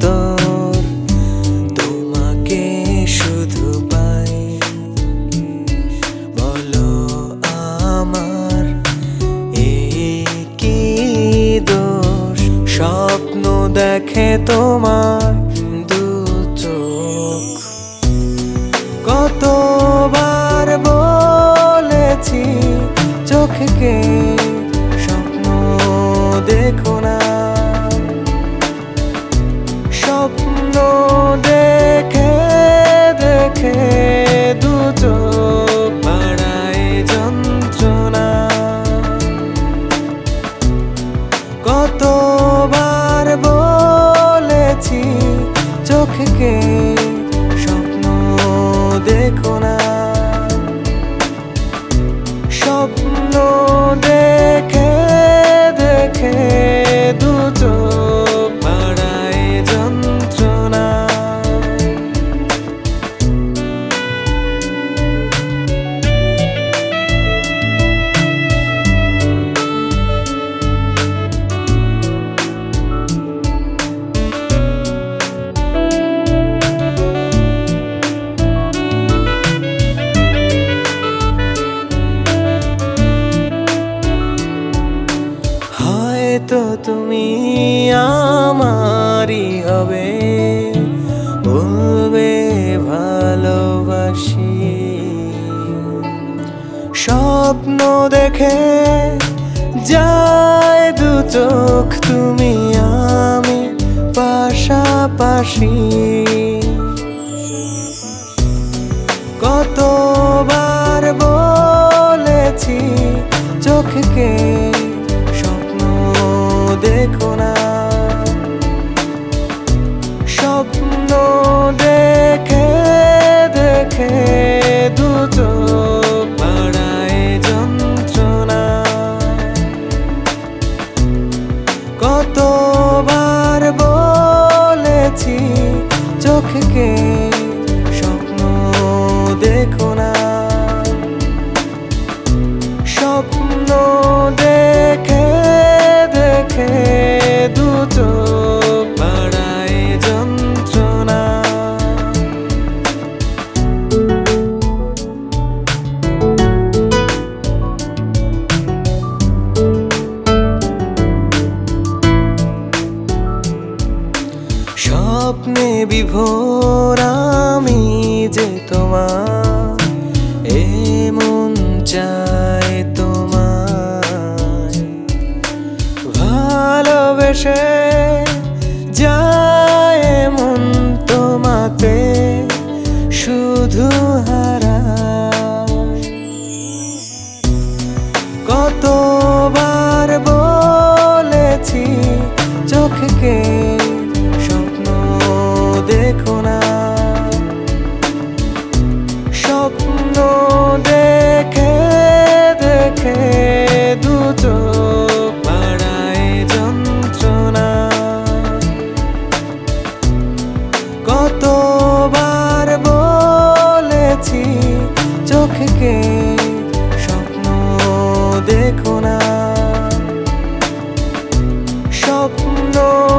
তোর তোমাকে শুধু পাই। বলো আমার এই কি দোষ? স্বপ্ন দেখে তোমার দু চোখ। কতবার বলেছি, চোখকে স্বপ্ন দেখো না। স্বপ্ন তুমি আমারই হবে। বলবে ভালোবাসি। স্বপ্ন দেখে যায় দু চোখ তুমি আমি পাশাপাশি। কতবার বলেছি চোখকে দেখো না। স্বপ্ন দেখে দেখে দু চোখ বাড়ায় যন্ত্রণা। কতবার বলেছি চোখকে স্বপ্ন দেখো স্বপ্নে বিভোর আমি যে তোমার এমন চাই তোমায় ভালোবেসে no.